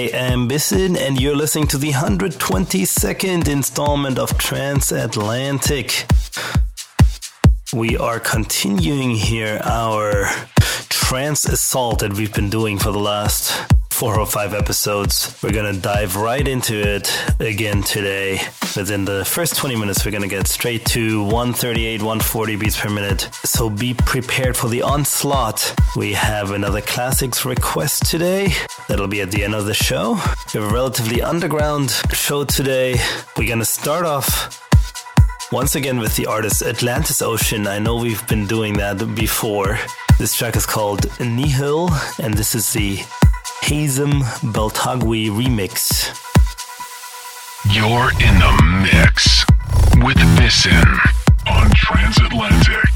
I am Bissin, and you're listening to the 122nd installment of Transatlantic. We are continuing here our trance assault that we've been doing for the last four or five episodes. We're gonna dive right into it again today. Within the first 20 minutes, we're gonna get straight to 138, 140 beats per minute. So be prepared for the onslaught. We have another classics request today. That'll be at the end of the show. We have a relatively underground show today. We're gonna start off once again with the artist Atlantis Ocean. I know we've been doing that before. This track is called Nihil, and this is the Hazem Beltagui remix. You're in the mix with Bissen on Transatlantic.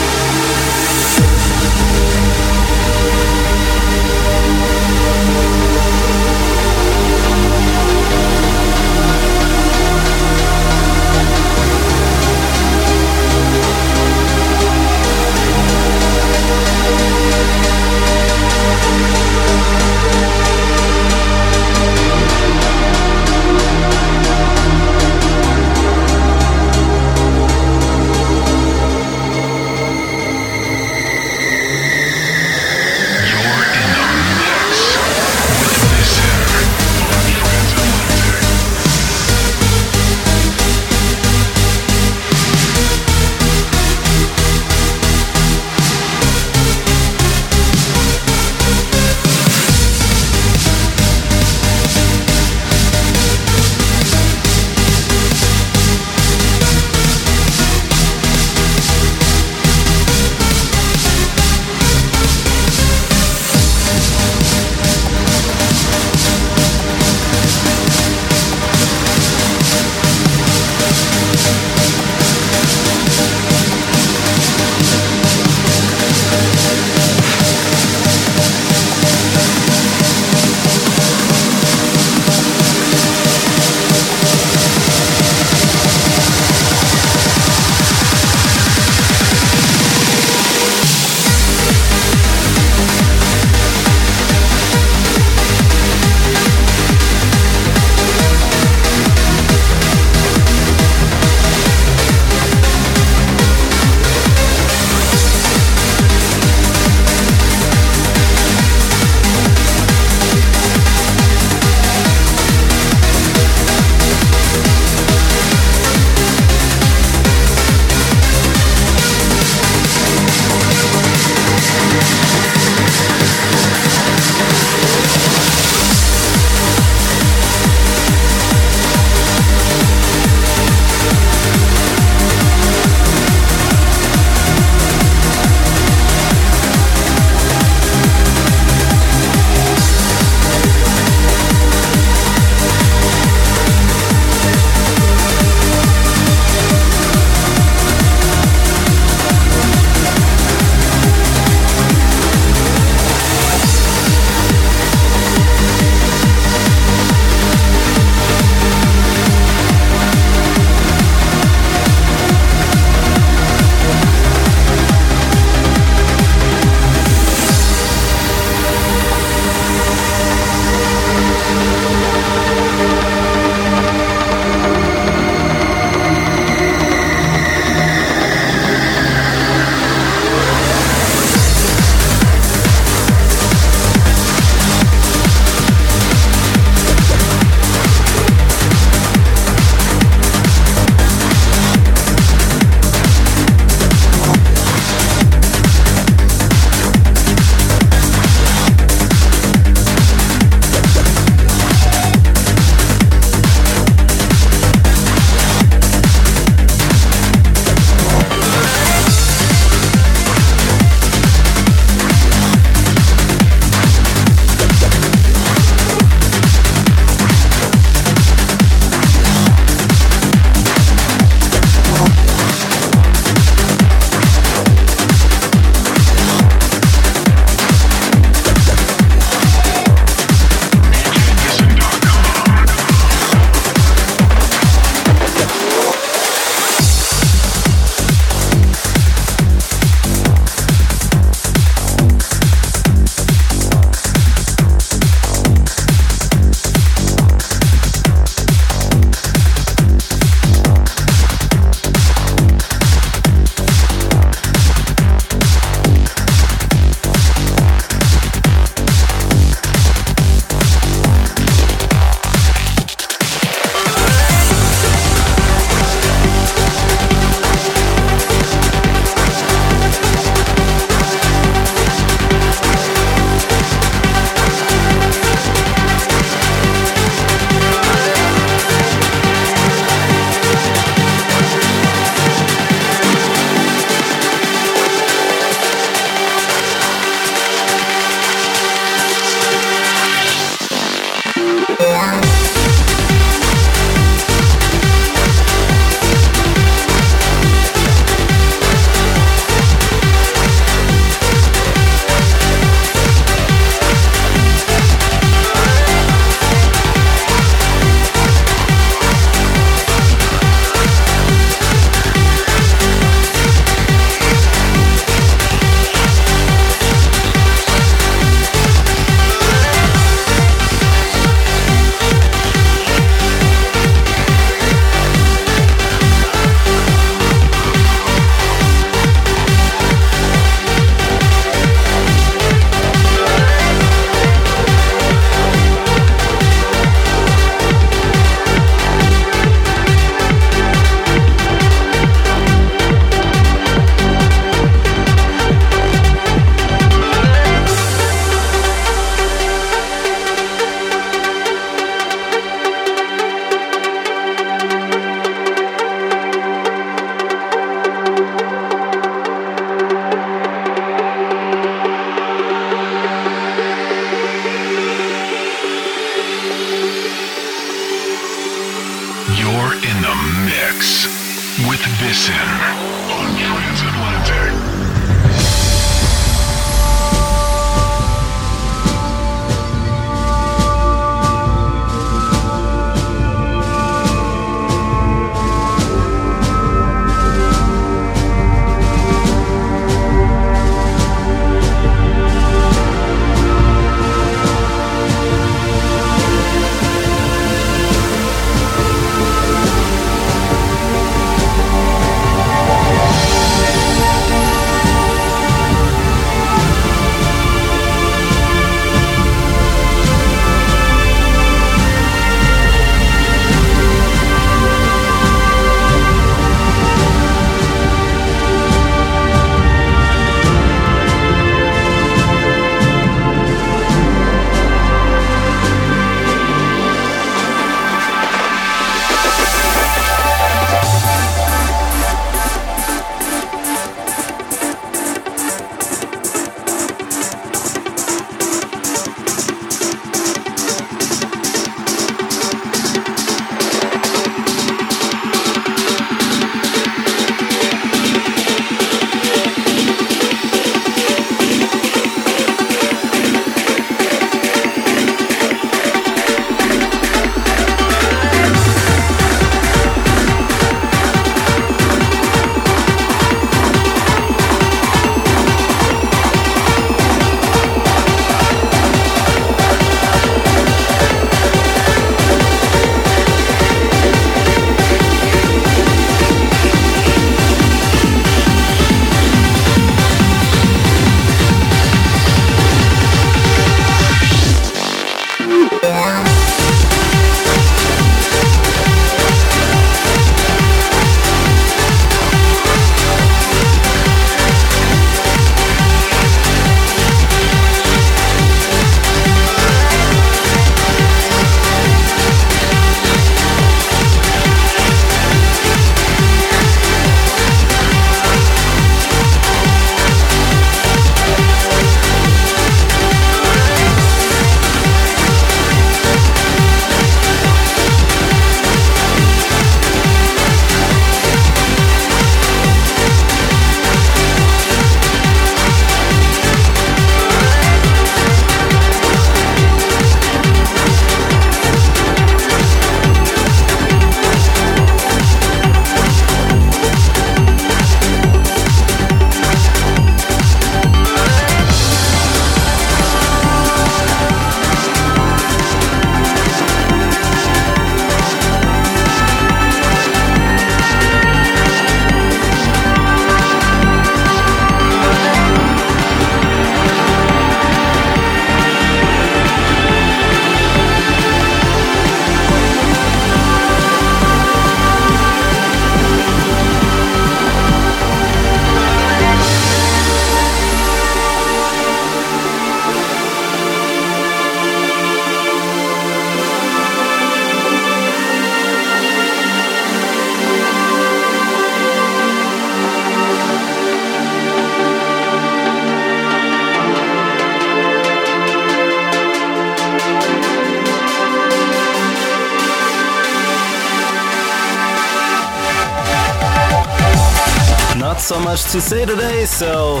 To say today, so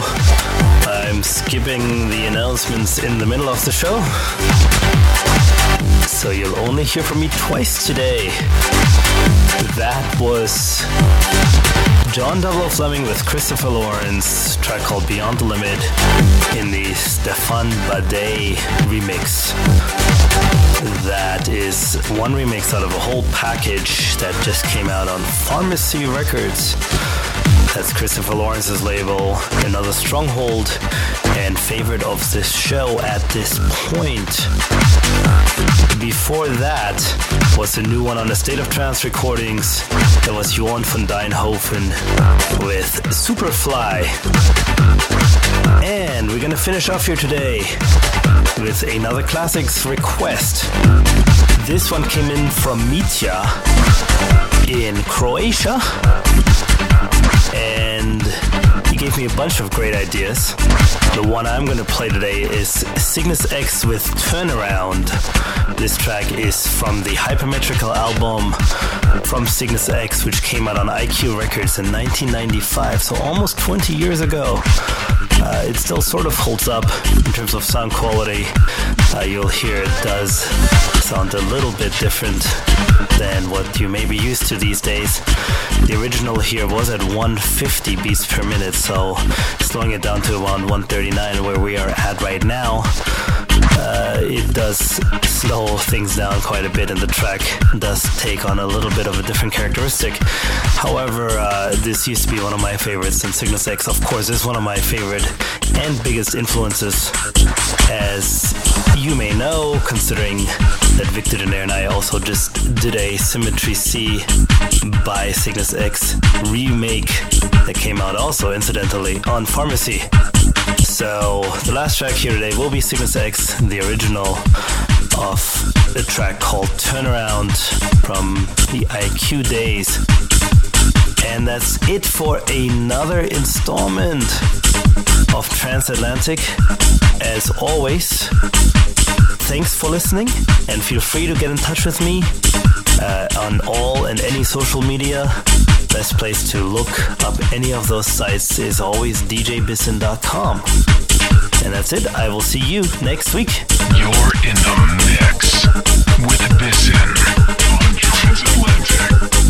I'm skipping the announcements in the middle of the show. So you'll only hear from me twice today. That was John Double Fleming with Christopher Lawrence, track called Beyond the Limit in the Stefan Bade remix. That is one remix out of a whole package that just came out on Pharmacy Records. That's Christopher Lawrence's label, another stronghold and favorite of this show at this point. Before that was a new one on the State of Trance recordings. That was Jorn van Deynhoven with Superfly. And we're gonna finish off here today with another classics request. This one came in from Mitya in Croatia gave me a bunch of great ideas. The one I'm going to play today is Cygnus X with Turnaround. This track is from the Hypermetrical album from Cygnus X, which came out on Eye Q Records in 1995, so almost 20 years ago. Uh, it still sort of holds up in terms of sound quality. Uh, you'll hear it does sound a little bit different than what you may be used to these days. The original here was at 150 beats per minute, so slowing it down to around 139 where we are at right now. Uh, it does slow things down quite a bit, and the track does take on a little bit of a different characteristic. However, uh, this used to be one of my favorites, and Cygnus X, of course, is one of my favorite and biggest influences. As you may know, considering that Victor Dinaire and I also just did a Symmetry C by Cygnus X remake that came out also, incidentally, on Pharmacy. So, the last track here today will be Cygnus X, the original of a track called Turnaround from the Eye Q days. And that's it for another installment of Transatlantic. As always, thanks for listening and feel free to get in touch with me uh, on all and any social media. Best place to look up any of those sites is always djbisson.com. And that's it. I will see you next week. You're in the mix with Bisson on Transatlantic.